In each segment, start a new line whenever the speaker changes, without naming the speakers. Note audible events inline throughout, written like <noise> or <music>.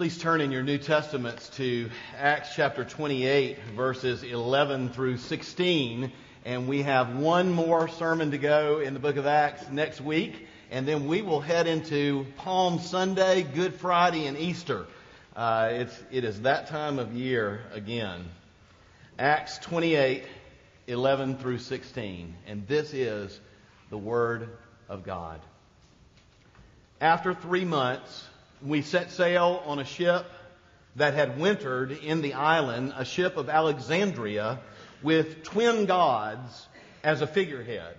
Please turn in your New Testaments to Acts chapter 28, verses 11 through 16. And we have one more sermon to go in the book of Acts next week. And then we will head into Palm Sunday, Good Friday, and Easter. Uh, it's, it is that time of year again. Acts 28, 11 through 16. And this is the Word of God. After three months, we set sail on a ship that had wintered in the island, a ship of Alexandria with twin gods as a figurehead.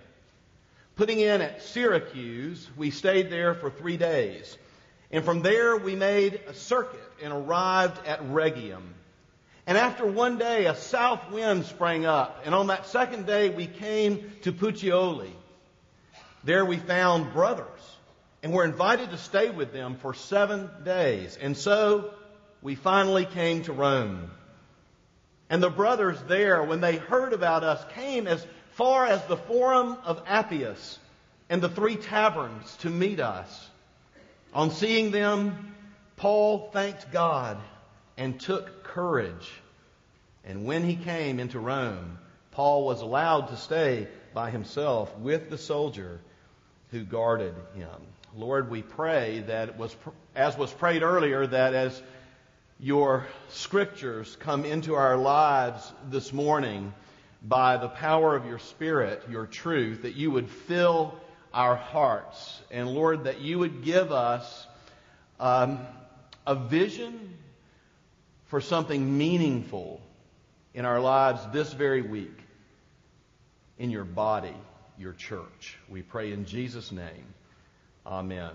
Putting in at Syracuse, we stayed there for three days. And from there, we made a circuit and arrived at Rhegium. And after one day, a south wind sprang up. And on that second day, we came to Puteoli. There we found brothers and we were invited to stay with them for seven days. And so we finally came to Rome. And the brothers there, when they heard about us, came as far as the Forum of Appius and the three taverns to meet us. On seeing them, Paul thanked God and took courage. And when he came into Rome, Paul was allowed to stay by himself with the soldier who guarded him. Lord, we pray that was, as was prayed earlier, that as your scriptures come into our lives this morning by the power of your Spirit, your truth, that you would fill our hearts. And Lord, that you would give us um, a vision for something meaningful in our lives this very week in your body, your church. We pray in Jesus' name. Amen.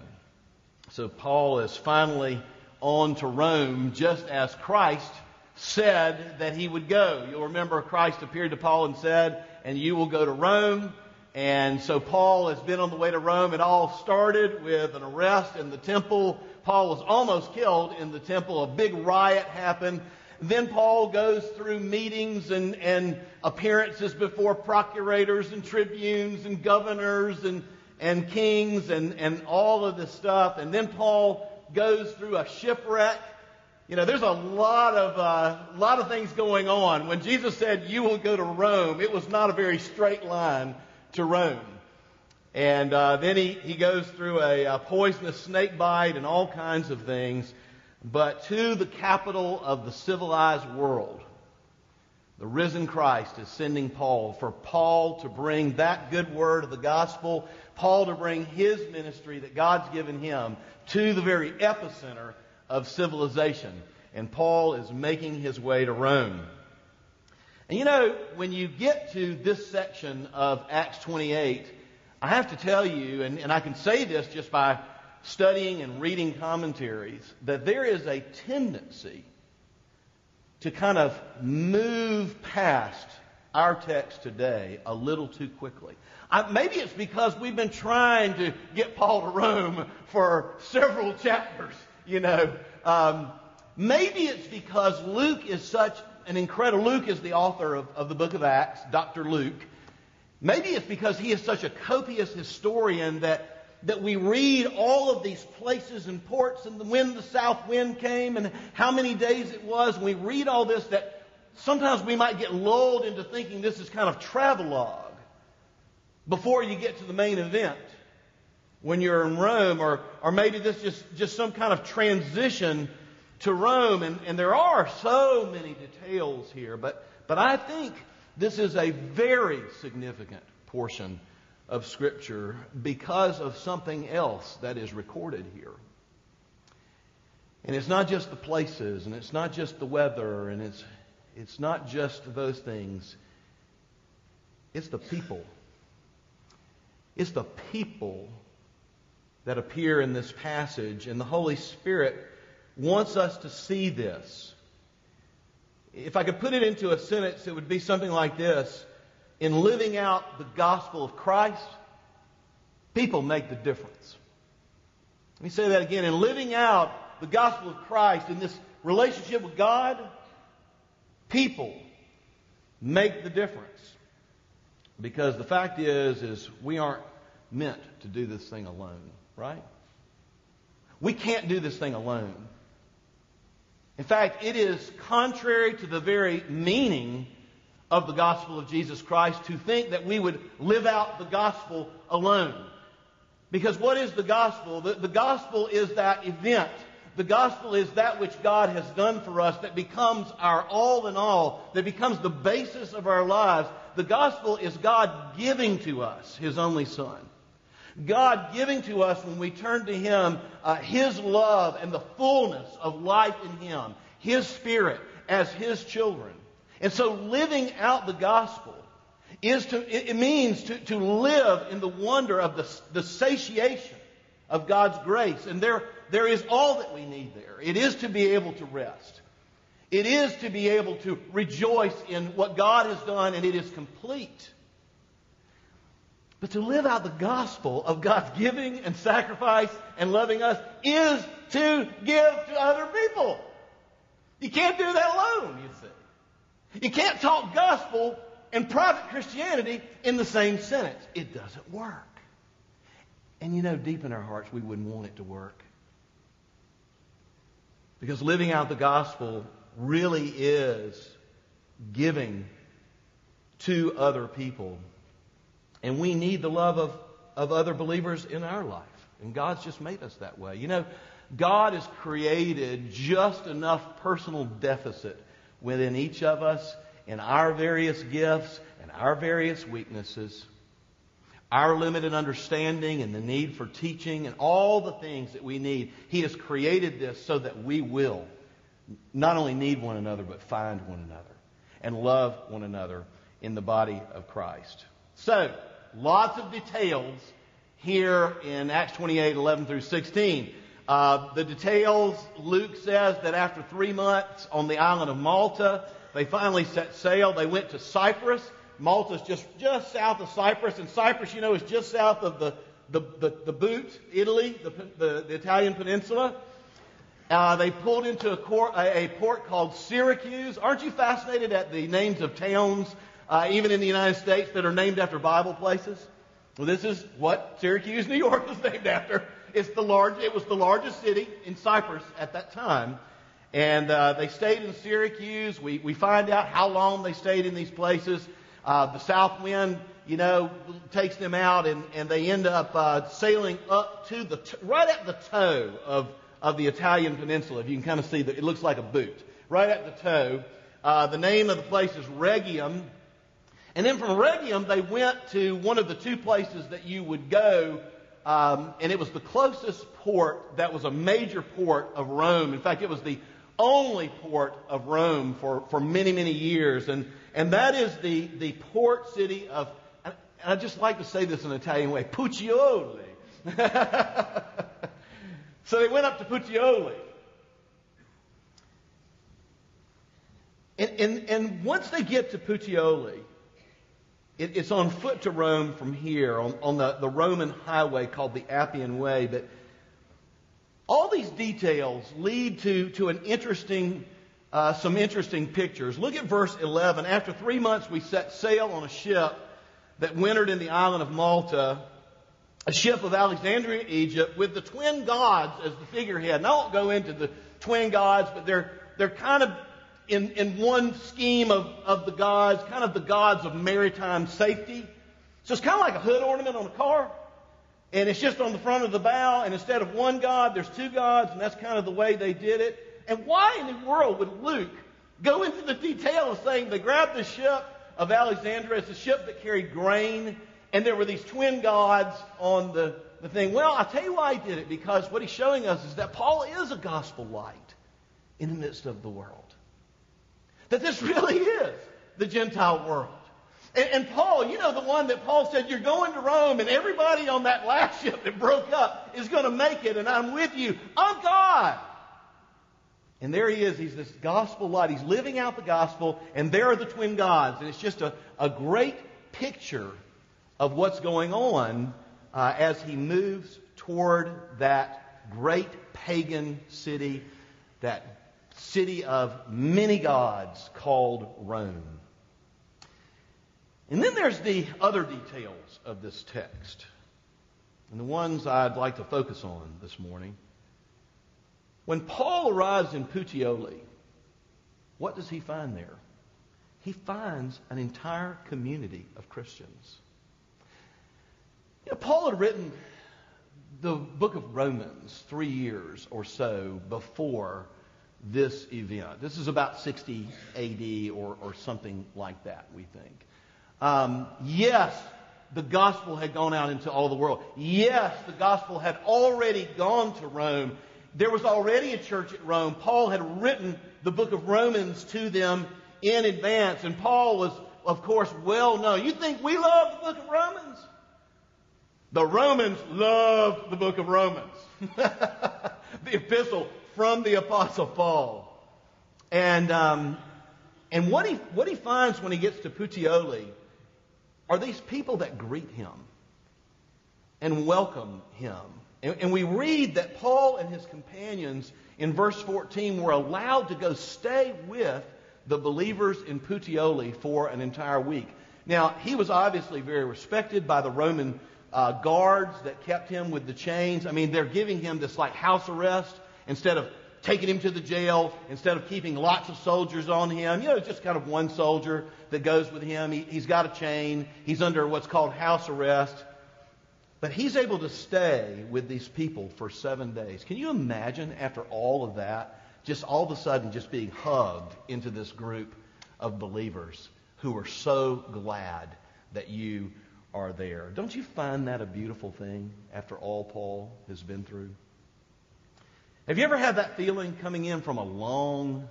So Paul is finally on to Rome just as Christ said that he would go. You'll remember Christ appeared to Paul and said, and you will go to Rome. And so Paul has been on the way to Rome. It all started with an arrest in the temple. Paul was almost killed in the temple. A big riot happened. Then Paul goes through meetings and, and appearances before procurators and tribunes and governors and and kings and, and all of this stuff. And then Paul goes through a shipwreck. You know, there's a lot of, uh, lot of things going on. When Jesus said, you will go to Rome, it was not a very straight line to Rome. And uh, then he, he goes through a, a poisonous snake bite and all kinds of things. But to the capital of the civilized world, the risen Christ is sending Paul for Paul to bring that good word of the gospel, Paul to bring his ministry that God's given him to the very epicenter of civilization. And Paul is making his way to Rome. And you know, when you get to this section of Acts 28, I have to tell you, and, and I can say this just by studying and reading commentaries, that there is a tendency to kind of move past our text today a little too quickly. I, maybe it's because we've been trying to get Paul to Rome for several chapters, you know. Um, maybe it's because Luke is such an incredible, Luke is the author of, of the book of Acts, Dr. Luke. Maybe it's because he is such a copious historian that that we read all of these places and ports and when the south wind came and how many days it was. And we read all this that sometimes we might get lulled into thinking this is kind of travelogue before you get to the main event when you're in Rome, or, or maybe this is just, just some kind of transition to Rome. And, and there are so many details here, but, but I think this is a very significant portion of Scripture because of something else that is recorded here. And it's not just the places, and it's not just the weather, and it's, it's not just those things. It's the people. It's the people that appear in this passage, and the Holy Spirit wants us to see this. If I could put it into a sentence, it would be something like this in living out the gospel of Christ, people make the difference. Let me say that again. In living out the gospel of Christ in this relationship with God, people make the difference. Because the fact is, is we aren't meant to do this thing alone, right? We can't do this thing alone. In fact, it is contrary to the very meaning of the gospel of Jesus Christ to think that we would live out the gospel alone. Because what is the gospel? The, the gospel is that event. The gospel is that which God has done for us that becomes our all in all, that becomes the basis of our lives. The gospel is God giving to us His only Son. God giving to us when we turn to Him uh, His love and the fullness of life in Him, His Spirit as His children. And so living out the gospel is to, it means to, to live in the wonder of the, the satiation of God's grace. And there, there is all that we need there. It is to be able to rest. It is to be able to rejoice in what God has done and it is complete. But to live out the gospel of God's giving and sacrifice and loving us is to give to other people. You can't do that alone, you see. You can't talk gospel and private Christianity in the same sentence. It doesn't work. And you know, deep in our hearts, we wouldn't want it to work. Because living out the gospel really is giving to other people. And we need the love of, of other believers in our life. And God's just made us that way. You know, God has created just enough personal deficit within each of us in our various gifts and our various weaknesses, our limited understanding and the need for teaching and all the things that we need. He has created this so that we will not only need one another, but find one another and love one another in the body of Christ. So, lots of details here in Acts 28, 11 through 16. Uh, the details, Luke says that after three months on the island of Malta, they finally set sail. They went to Cyprus. Malta's just, just south of Cyprus, and Cyprus, you know, is just south of the, the, the, the boot, Italy, the, the, the Italian peninsula. Uh, they pulled into a, a, a, port called Syracuse. Aren't you fascinated at the names of towns, uh, even in the United States, that are named after Bible places? Well, this is what Syracuse, <laughs> New York was named after. It's the large, it was the largest city in Cyprus at that time. And uh, they stayed in Syracuse. We, we find out how long they stayed in these places. Uh, the south wind, you know, takes them out, and, and they end up uh, sailing up to the t- right at the toe of of the Italian peninsula. If you can kind of see that, it looks like a boot right at the toe. Uh, the name of the place is Rhegium. And then from Rhegium, they went to one of the two places that you would go um, and it was the closest port that was a major port of Rome. In fact, it was the only port of Rome for, for many, many years. And, and that is the, the port city of, and I just like to say this in an Italian way, Puccioli. <laughs> so they went up to Puccioli. And, and, and once they get to Puccioli, it, it's on foot to Rome from here on, on the, the Roman highway called the Appian Way. But all these details lead to, to an interesting, uh, some interesting pictures. Look at verse 11. After three months, we set sail on a ship that wintered in the island of Malta, a ship of Alexandria, Egypt, with the twin gods as the figurehead. And I won't go into the twin gods, but they're, they're kind of in, in one scheme of, of the gods, kind of the gods of maritime safety. So it's kind of like a hood ornament on a car. And it's just on the front of the bow, and instead of one God, there's two gods, and that's kind of the way they did it. And why in the world would Luke go into the detail of saying they grabbed the ship of Alexandria, it's a ship that carried grain, and there were these twin gods on the, the thing? Well, I'll tell you why he did it, because what he's showing us is that Paul is a gospel light in the midst of the world. That this <laughs> really is the Gentile world. And, and, Paul, you know the one that Paul said, you're going to Rome and everybody on that last <laughs> ship that broke up is going to make it and I'm with you. I'm God. And there he is. He's this gospel light. He's living out the gospel and there are the twin gods. And it's just a, a great picture of what's going on uh, as he moves toward that great pagan city, that city of many gods called Rome. And then there's the other details of this text. And the ones I'd like to focus on this morning. When Paul arrives in Puteoli, what does he find there? He finds an entire community of Christians. You know, Paul had written the book of Romans three years or so before this event. This is about 60 AD or, or something like that, we think. Um, yes, the gospel had gone out into all the world. Yes, the gospel had already gone to Rome. There was already a church at Rome. Paul had written the book of Romans to them in advance, and Paul was, of course, well known. You think we love the book of Romans? The Romans loved the book of Romans. <laughs> the epistle from the Apostle Paul. And, um, and what, he, what he finds when he gets to Puteoli are these people that greet him and welcome him. And, and we read that Paul and his companions in verse 14 were allowed to go stay with the believers in Puteoli for an entire week. Now, he was obviously very respected by the Roman uh, guards that kept him with the chains. I mean, they're giving him this like house arrest instead of taking him to the jail, instead of keeping lots of soldiers on him. You know, just kind of one soldier that goes with him. He, he's got a chain. He's under what's called house arrest. But he's able to stay with these people for seven days. Can you imagine after all of that, just all of a sudden just being hugged into this group of believers who are so glad that you are there. Don't you find that a beautiful thing after all Paul has been through? Have you ever had that feeling coming in from a long,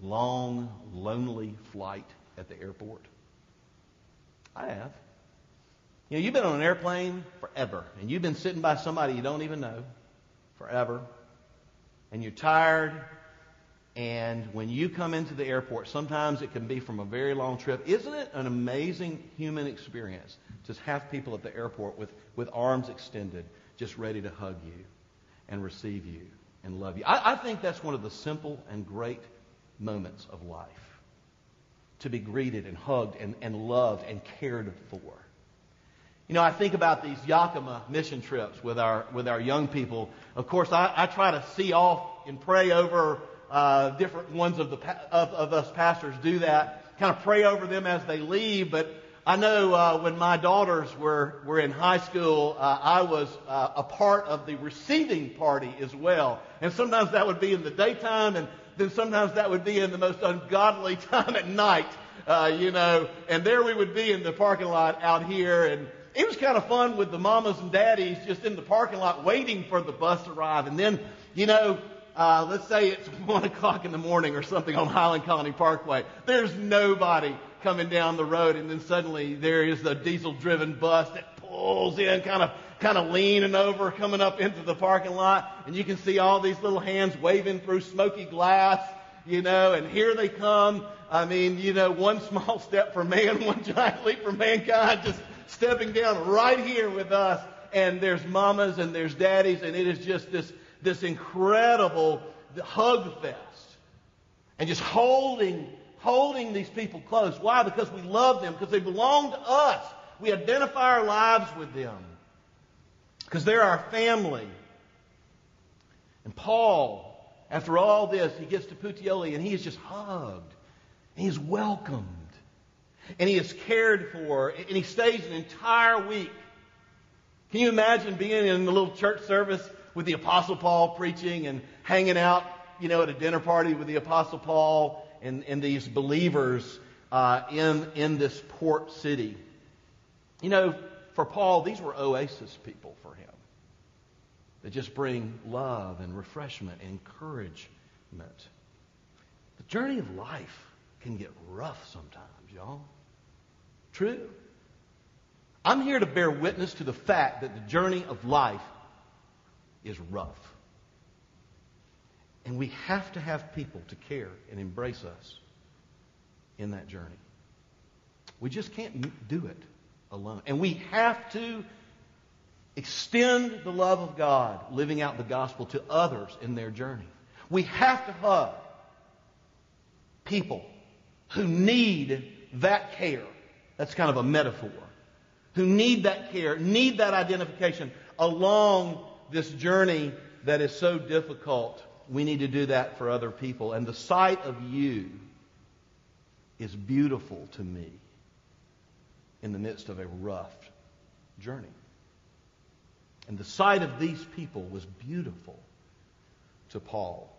long, lonely flight at the airport? I have. You know, you've been on an airplane forever, and you've been sitting by somebody you don't even know forever, and you're tired, and when you come into the airport, sometimes it can be from a very long trip. Isn't it an amazing human experience to have people at the airport with, with arms extended, just ready to hug you and receive you and love you? I, I think that's one of the simple and great moments of life. To be greeted and hugged and, and loved and cared for. You know, I think about these Yakima mission trips with our, with our young people. Of course, I, I try to see off and pray over uh, different ones of, the, of, of, us pastors do that, kind of pray over them as they leave. But I know uh, when my daughters were, were in high school, uh, I was uh, a part of the receiving party as well. And sometimes that would be in the daytime, and then sometimes that would be in the most ungodly <laughs> time at night, uh, you know. And there we would be in the parking lot out here, and it was kind of fun with the mamas and daddies just in the parking lot waiting for the bus to arrive. And then, you know, uh, let's say it's <laughs> one o'clock in the morning or something on Highland Colony Parkway. There's nobody coming down the road, and then suddenly there is a diesel-driven bus that pulls in, kind of kind of leaning over, coming up into the parking lot, and you can see all these little hands waving through smoky glass, you know, and here they come. I mean, you know, one <laughs> small step for man, one giant leap for mankind, just stepping down right here with us. And there's mamas and there's daddies, and it is just this this incredible hug fest and just holding, holding these people close. Why? Because we love them, because they belong to us. We identify our lives with them because they're our family. And Paul, after all this, he gets to Puteoli and he is just hugged. He is welcomed. And he is cared for. And he stays an entire week. Can you imagine being in a little church service with the Apostle Paul preaching and hanging out, you know, at a dinner party with the Apostle Paul and, and these believers uh, in, in this port city. You know, for Paul, these were oasis people for him. They just bring love and refreshment and encouragement. The journey of life can get rough sometimes, y'all. True. I'm here to bear witness to the fact that the journey of life is rough. And we have to have people to care and embrace us in that journey. We just can't do it alone. And we have to extend the love of God, living out the gospel to others in their journey. We have to hug people who need that care. That's kind of a metaphor. Who need that care, need that identification along this journey that is so difficult we need to do that for other people. And the sight of you is beautiful to me in the midst of a rough journey. And the sight of these people was beautiful to Paul.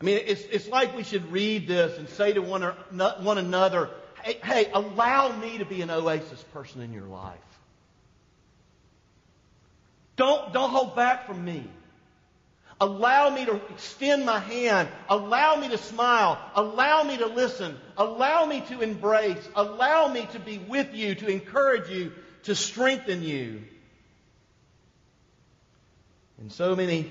I mean, it's, it's like we should read this and say to one, or, one another, hey, allow me to be an oasis person in your life. Don't, don't hold back from me. Allow me to extend my hand. Allow me to smile. Allow me to listen. Allow me to embrace. Allow me to be with you, to encourage you, to strengthen you. In so many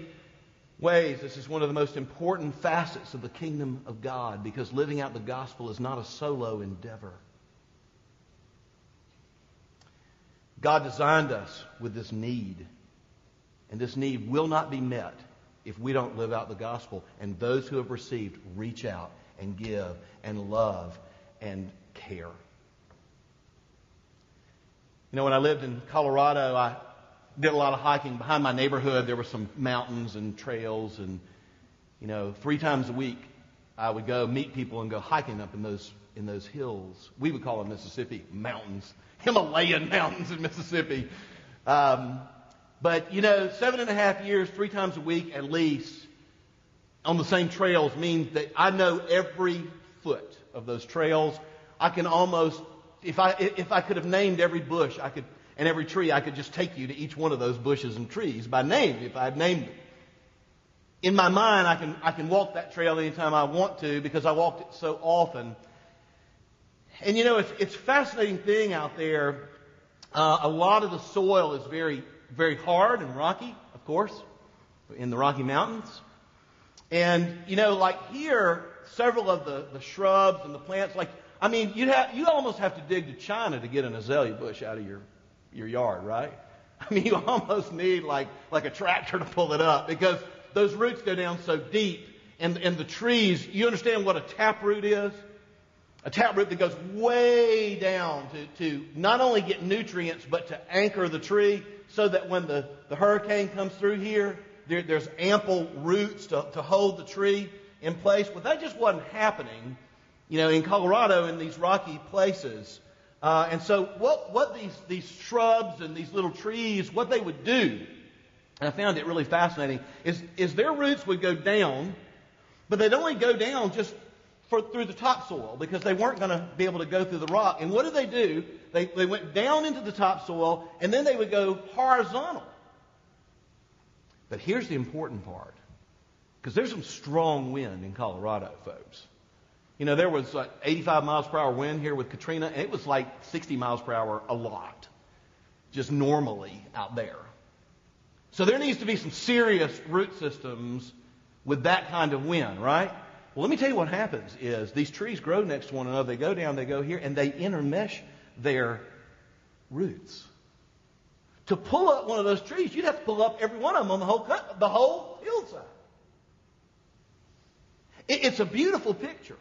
ways, this is one of the most important facets of the kingdom of God because living out the gospel is not a solo endeavor. God designed us with this need, and this need will not be met if we don't live out the gospel. And those who have received reach out and give and love and care. You know, when I lived in Colorado, I did a lot of hiking. Behind my neighborhood, there were some mountains and trails, and you know, three times a week, I would go meet people and go hiking up in those in those hills. We would call them Mississippi mountains, Himalayan <laughs> mountains in Mississippi. Um, but you know, seven and a half years, three times a week at least, on the same trails means that I know every foot of those trails. I can almost, if I if I could have named every bush, I could and every tree, I could just take you to each one of those bushes and trees by name if I had named them. In my mind, I can, I can walk that trail anytime I want to because I walked it so often. And you know, it's, it's a fascinating thing out there. Uh, a lot of the soil is very, very hard and rocky, of course, in the Rocky Mountains. And, you know, like here, several of the, the shrubs and the plants, like, I mean, you have, you almost have to dig to China to get an azalea bush out of your your yard, right? <laughs> I mean, you almost need like, like a tractor to pull it up because those roots go down so deep. And, and the trees, you understand what a taproot is? A taproot that goes way down to, to not only get nutrients, but to anchor the tree so that when the, the hurricane comes through here, there, there's ample roots to, to hold the tree in place. Well, that just wasn't happening, you know, in Colorado in these rocky places. Uh, and so what, what these, these shrubs and these little trees, what they would do, and I found it really fascinating, is, is their roots would go down, but they'd only go down just for, through the topsoil because they weren't going to be able to go through the rock. And what did they do? They, they went down into the topsoil and then they would go horizontal. But here's the important part because there's some strong wind in Colorado, folks. You know, there was like 85 miles per hour wind here with Katrina, and it was like 60 miles per hour a lot, just normally out there. So there needs to be some serious root systems with that kind of wind, right? Well, let me tell you what happens is these trees grow next to one another. They go down, they go here, and they intermesh their roots. To pull up one of those trees, you'd have to pull up every one of them on the whole the whole hillside. it's a beautiful picture.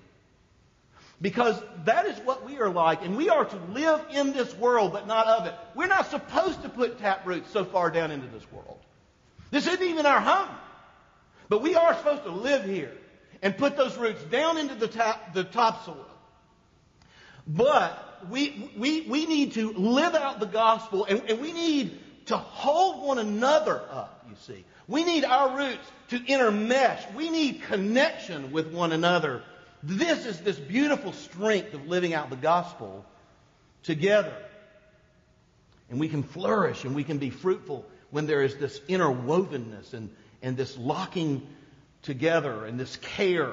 Because that is what we are like, and we are to live in this world, but not of it. We're not supposed to put tap roots so far down into this world. This isn't even our home. But we are supposed to live here and put those roots down into the, the topsoil. But we, we, we need to live out the gospel, and, and we need to hold one another up, you see. We need our roots to intermesh. We need connection with one another this is this beautiful strength of living out the gospel together. And we can flourish and we can be fruitful when there is this interwovenness and, and this locking together and this care.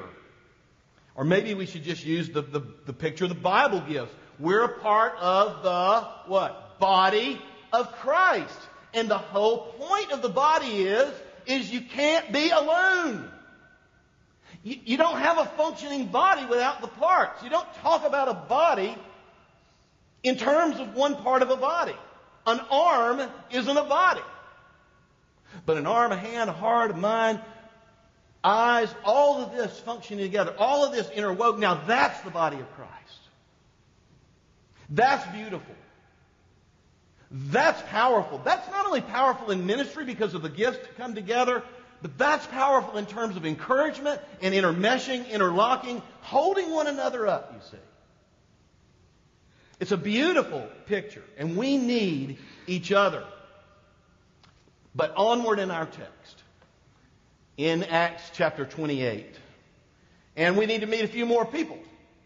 Or maybe we should just use the, the, the picture the Bible gives. We're a part of the what? Body of Christ. And the whole point of the body is, is you can't be alone. You, you don't have a functioning body without the parts. You don't talk about a body in terms of one part of a body. An arm isn't a body. But an arm, a hand, a heart, a mind, eyes, all of this functioning together, all of this interwoven. Now that's the body of Christ. That's beautiful. That's powerful. That's not only powerful in ministry because of the gifts that come together, But that's powerful in terms of encouragement and intermeshing, interlocking, holding one another up, you see. It's a beautiful picture, and we need each other. But onward in our text, in Acts chapter 28. And we need to meet a few more people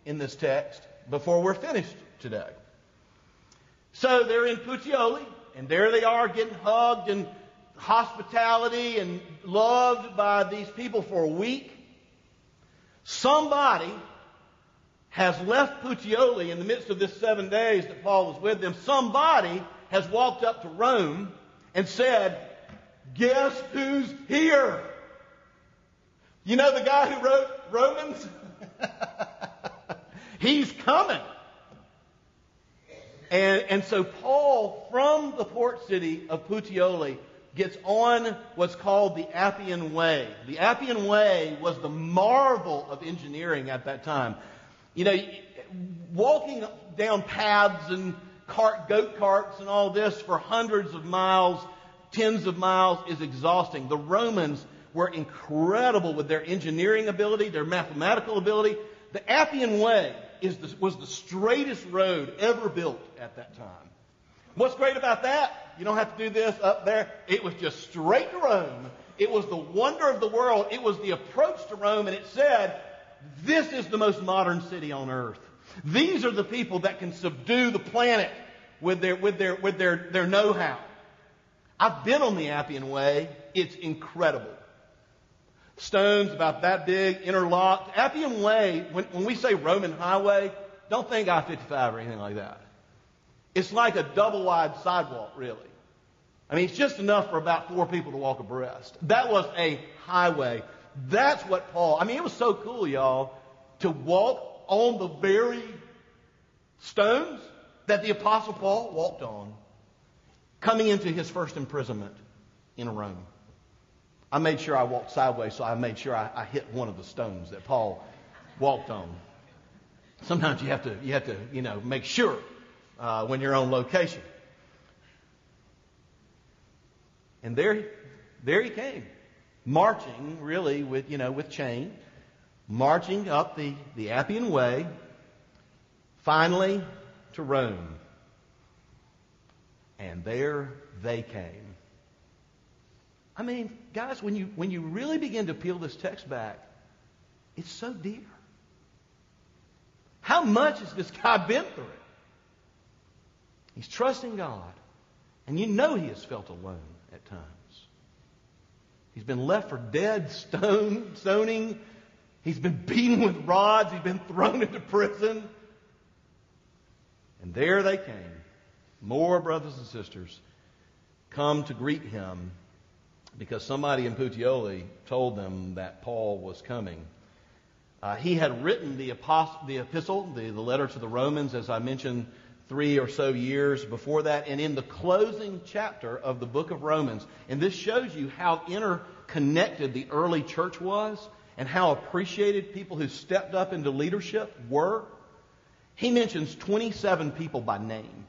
in this text before we're finished today. So they're in Puteoli, and there they are getting hugged and hospitality and loved by these people for a week. Somebody has left Puteoli in the midst of this seven days that Paul was with them. Somebody has walked up to Rome and said, Guess who's here? You know the guy who wrote Romans? <laughs> He's coming. And, and so Paul, from the port city of Puteoli, gets on what's called the Appian Way. The Appian Way was the marvel of engineering at that time. You know, walking down paths and cart, goat carts and all this for hundreds of miles, tens of miles is exhausting. The Romans were incredible with their engineering ability, their mathematical ability. The Appian Way is the, was the straightest road ever built at that time. What's great about that? You don't have to do this up there. It was just straight to Rome. It was the wonder of the world. It was the approach to Rome, and it said, This is the most modern city on earth. These are the people that can subdue the planet with their, with their, with their, their know how. I've been on the Appian Way. It's incredible. Stones about that big, interlocked. Appian Way, when, when we say Roman highway, don't think I 55 or anything like that. It's like a double wide sidewalk, really. I mean, it's just enough for about four people to walk abreast. That was a highway. That's what Paul, I mean, it was so cool, y'all, to walk on the very stones that the Apostle Paul walked on coming into his first imprisonment in Rome. I made sure I walked sideways, so I made sure I, I hit one of the stones that Paul walked on. Sometimes you have to, you have to, you know, make sure uh, when you're on location. And there, there he came, marching really with, you know, with chain, marching up the, the Appian Way, finally to Rome. And there they came. I mean, guys, when you, when you really begin to peel this text back, it's so dear. How much has this guy been through? He's trusting God. And you know he has felt alone at times. He's been left for dead, stone, stoning. He's been beaten with rods. He's been thrown into prison. And there they came. More brothers and sisters come to greet him because somebody in Puteoli told them that Paul was coming. Uh, he had written the, apost- the epistle, the, the letter to the Romans, as I mentioned, three or so years before that. And in the closing chapter of the book of Romans, and this shows you how interconnected the early church was and how appreciated people who stepped up into leadership were. He mentions 27 people by name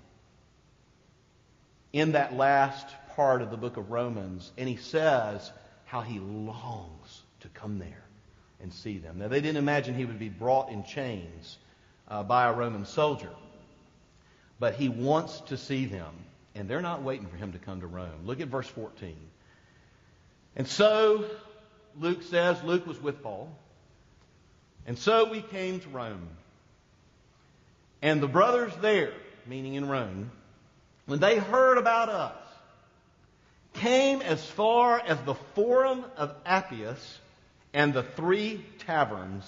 in that last part of the book of Romans, and he says how he longs to come there and see them. Now, they didn't imagine he would be brought in chains uh, by a Roman soldier, but he wants to see them, and they're not waiting for him to come to Rome. Look at verse 14. And so, Luke says, Luke was with Paul. And so we came to Rome. And the brothers there, meaning in Rome, when they heard about us, came as far as the Forum of Appius and the three taverns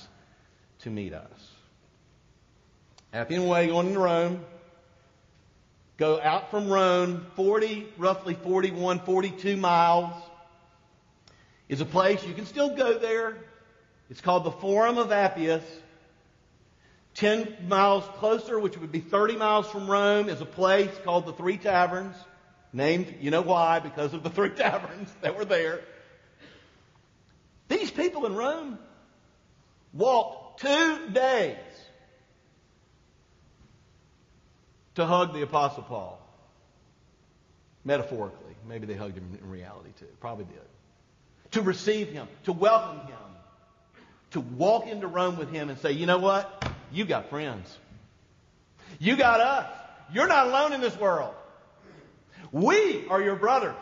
to meet us. Appian Way going to Rome. Go out from Rome, 40, roughly 41, 42 miles, is a place you can still go there. It's called the Forum of Appius. 10 miles closer, which would be 30 miles from Rome, is a place called the Three Taverns. Named, you know why? Because of the three <laughs> taverns that were there. These people in Rome walked two days to hug the Apostle Paul. Metaphorically. Maybe they hugged him in reality too. Probably did. to receive him, to welcome him, to walk into Rome with him and say, you know what? You got friends. You got us. You're not alone in this world. We are your brothers.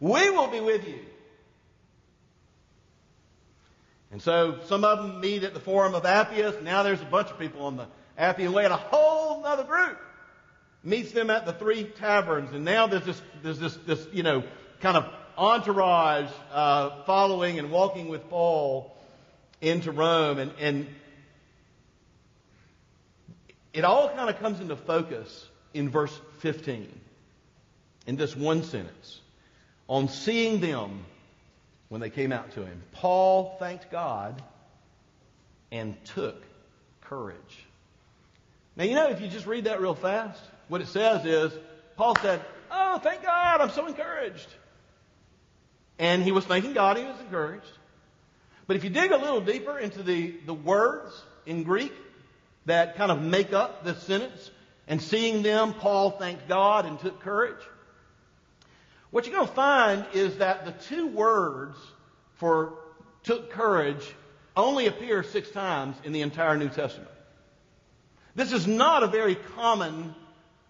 We will be with you. And so some of them meet at the Forum of Appius. Now there's a bunch of people on the Appian Way, and a whole other group meets them at the three taverns. And now there's this, there's this, this you know, kind of entourage uh, following and walking with Paul into Rome. And, and it all kind of comes into focus in verse 15, in this one sentence, on seeing them when they came out to him. Paul thanked God and took courage. Now, you know, if you just read that real fast, what it says is, Paul said, Oh, thank God, I'm so encouraged. And he was thanking God, he was encouraged. But if you dig a little deeper into the, the words in Greek that kind of make up this sentence, and seeing them, Paul thanked God and took courage. What you're going to find is that the two words for took courage only appear six times in the entire New Testament. This is not a very common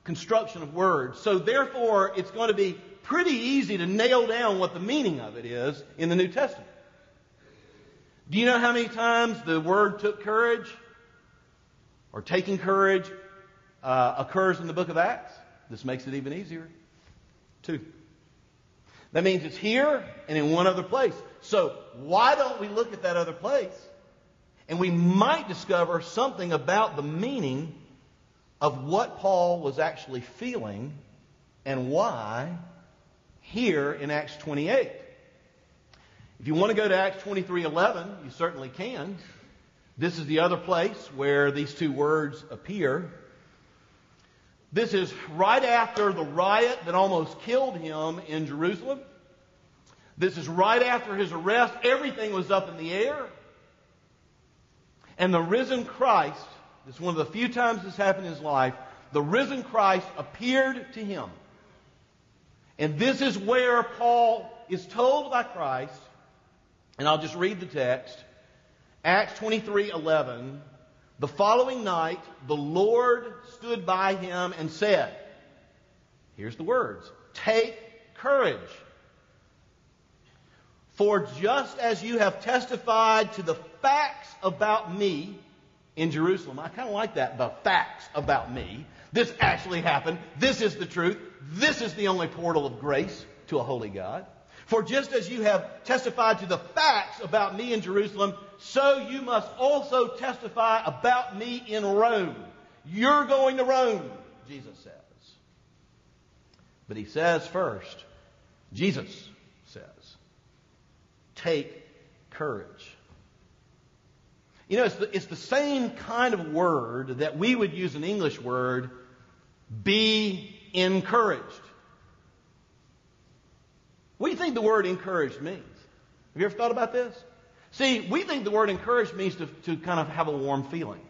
construction of words, so therefore it's going to be pretty easy to nail down what the meaning of it is in the New Testament. Do you know how many times the word took courage or taking courage uh, occurs in the book of Acts? This makes it even easier. Two. That means it's here and in one other place. So why don't we look at that other place and we might discover something about the meaning of what Paul was actually feeling and why here in Acts 28. If you want to go to Acts 23:11, you certainly can. This is the other place where these two words appear. This is right after the riot that almost killed him in Jerusalem. This is right after his arrest. Everything was up in the air. And the risen Christ, this is one of the few times this happened in his life, the risen Christ appeared to him. And this is where Paul is told by Christ, and I'll just read the text. Acts 23:11 The following night the Lord stood by him and said, here's the words, take courage. For just as you have testified to the facts about me in Jerusalem, I kind of like that, the facts about me. This actually happened. This is the truth. This is the only portal of grace to a holy God. For just as you have testified to the facts about me in Jerusalem, so you must also testify about me in Rome. You're going to Rome, Jesus says. But he says first, Jesus says, take courage. You know, it's the, it's the same kind of word that we would use an English word, be encouraged. What do you think the word encouraged means? Have you ever thought about this? See, we think the word encouraged means to, to kind of have a warm feeling.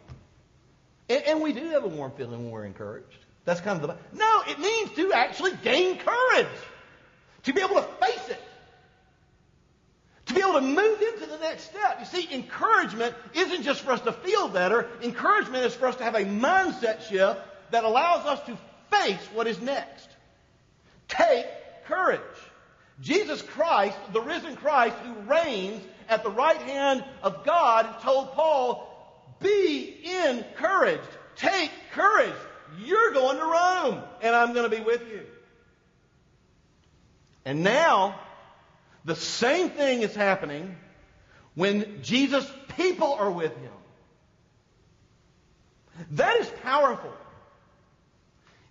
And, and we do have a warm feeling when we're encouraged. That's kind of the. No, it means to actually gain courage. To be able to face it. To be able to move into the next step. You see, encouragement isn't just for us to feel better. Encouragement is for us to have a mindset shift that allows us to face what is next. Take courage. Jesus Christ, the risen Christ who reigns at the right hand of God, told Paul, be encouraged. Take courage. You're going to Rome, and I'm going to be with you. And now, the same thing is happening when Jesus' people are with him. That is powerful.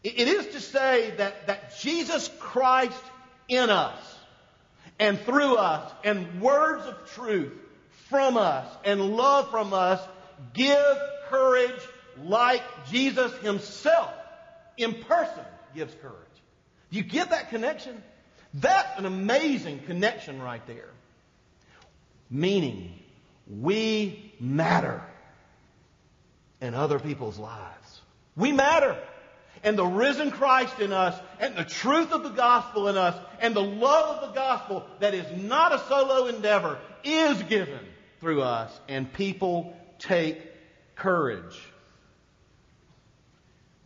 It is to say that, that Jesus Christ in us and through us and words of truth from us and love from us give courage like Jesus himself in person gives courage. Do you get that connection? That's an amazing connection right there. Meaning, we matter in other people's lives. We matter. and the risen Christ in us and the truth of the gospel in us and the love of the gospel that is not a solo endeavor is given through us and people take courage.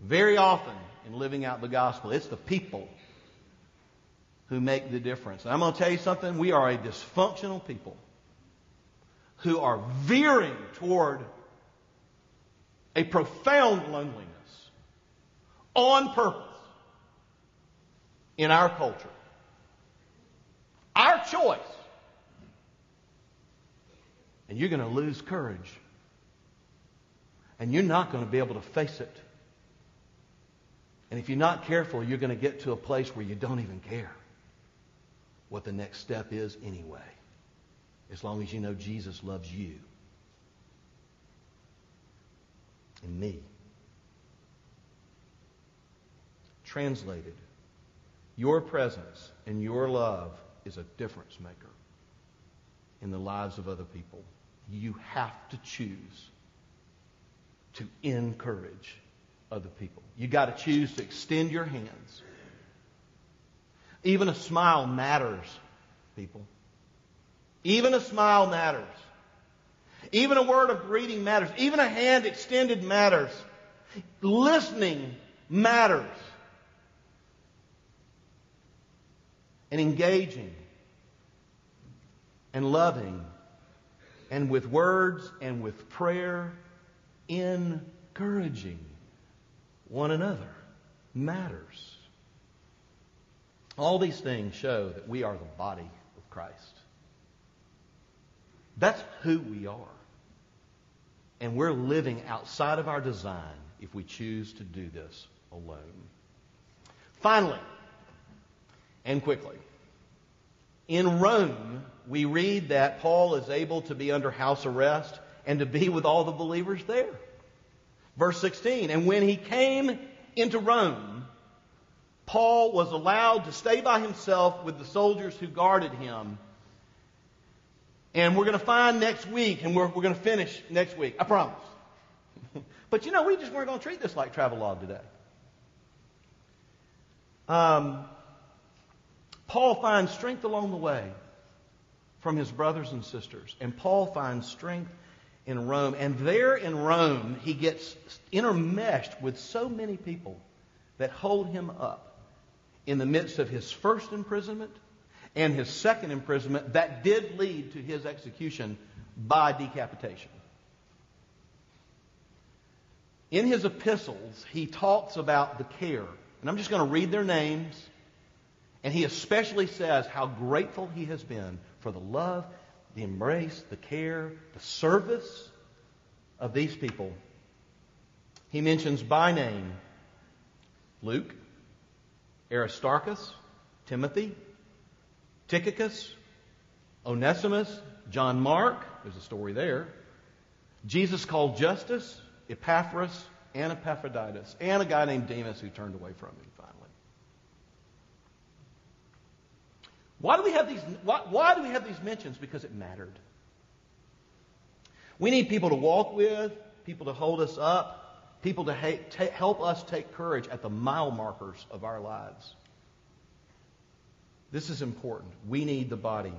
Very often in living out the gospel, it's the people who make the difference. And I'm going to tell you something. We are a dysfunctional people who are veering toward a profound loneliness on purpose in our culture. Our choice. And you're going to lose courage. And you're not going to be able to face it. And if you're not careful, you're going to get to a place where you don't even care what the next step is anyway, as long as you know Jesus loves you and me. Translated, your presence and your love is a difference maker in the lives of other people. You have to choose to encourage other people. You got to choose to extend your hands. Even a smile matters, people. Even a smile matters. Even a word of greeting matters. Even a hand extended matters. Listening matters. and engaging and loving and with words and with prayer, encouraging one another matters. All these things show that we are the body of Christ. That's who we are. And we're living outside of our design if we choose to do this alone. Finally, and quickly. In Rome, we read that Paul is able to be under house arrest and to be with all the believers there. Verse 16, and when he came into Rome, Paul was allowed to stay by himself with the soldiers who guarded him. And we're going to find next week, and we're, we're going to finish next week. I promise. <laughs> but you know, we just weren't going to treat this like travelogue today. Um, Paul finds strength along the way from his brothers and sisters. And Paul finds strength in Rome. And there in Rome, he gets intermeshed with so many people that hold him up in the midst of his first imprisonment and his second imprisonment that did lead to his execution by decapitation. In his epistles, he talks about the care. And I'm just going to read their names and he especially says how grateful he has been for the love, the embrace, the care, the service of these people. He mentions by name Luke, Aristarchus, Timothy, Tychicus, Onesimus, John Mark, there's a story there. Jesus called Justus, Epaphras, and Epaphroditus, and a guy named Demas who turned away from him. Finally. Why do we have these, why, why do we have these mentions? Because it mattered. We need people to walk with, people to hold us up, people to ha- ta- help us take courage at the mile markers of our lives. This is important. We need the body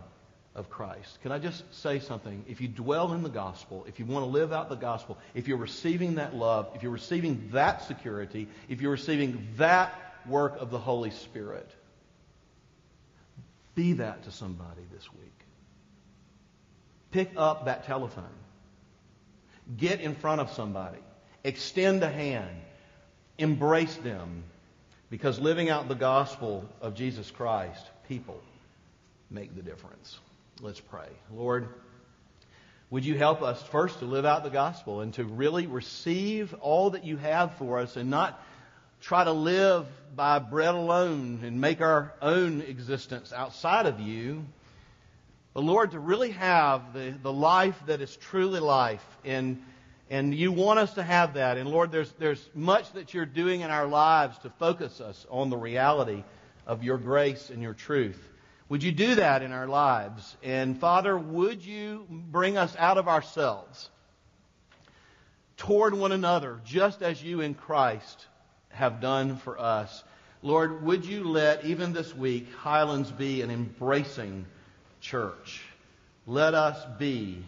of Christ. Can I just say something? If you dwell in the gospel, if you want to live out the gospel, if you're receiving that love, if you're receiving that security, if you're receiving that work of the Holy Spirit, be that to somebody this week. Pick up that telephone. Get in front of somebody. Extend a hand. Embrace them. Because living out the gospel of Jesus Christ, people make the difference. Let's pray. Lord, would you help us first to live out the gospel and to really receive all that you have for us and not try to live by bread alone and make our own existence outside of you. But Lord, to really have the, the life that is truly life. And, and you want us to have that. And Lord, there's, there's much that you're doing in our lives to focus us on the reality of your grace and your truth. Would you do that in our lives? And Father, would you bring us out of ourselves toward one another, just as you in Christ have done for us. Lord, would you let even this week Highlands be an embracing church? Let us be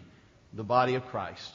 the body of Christ.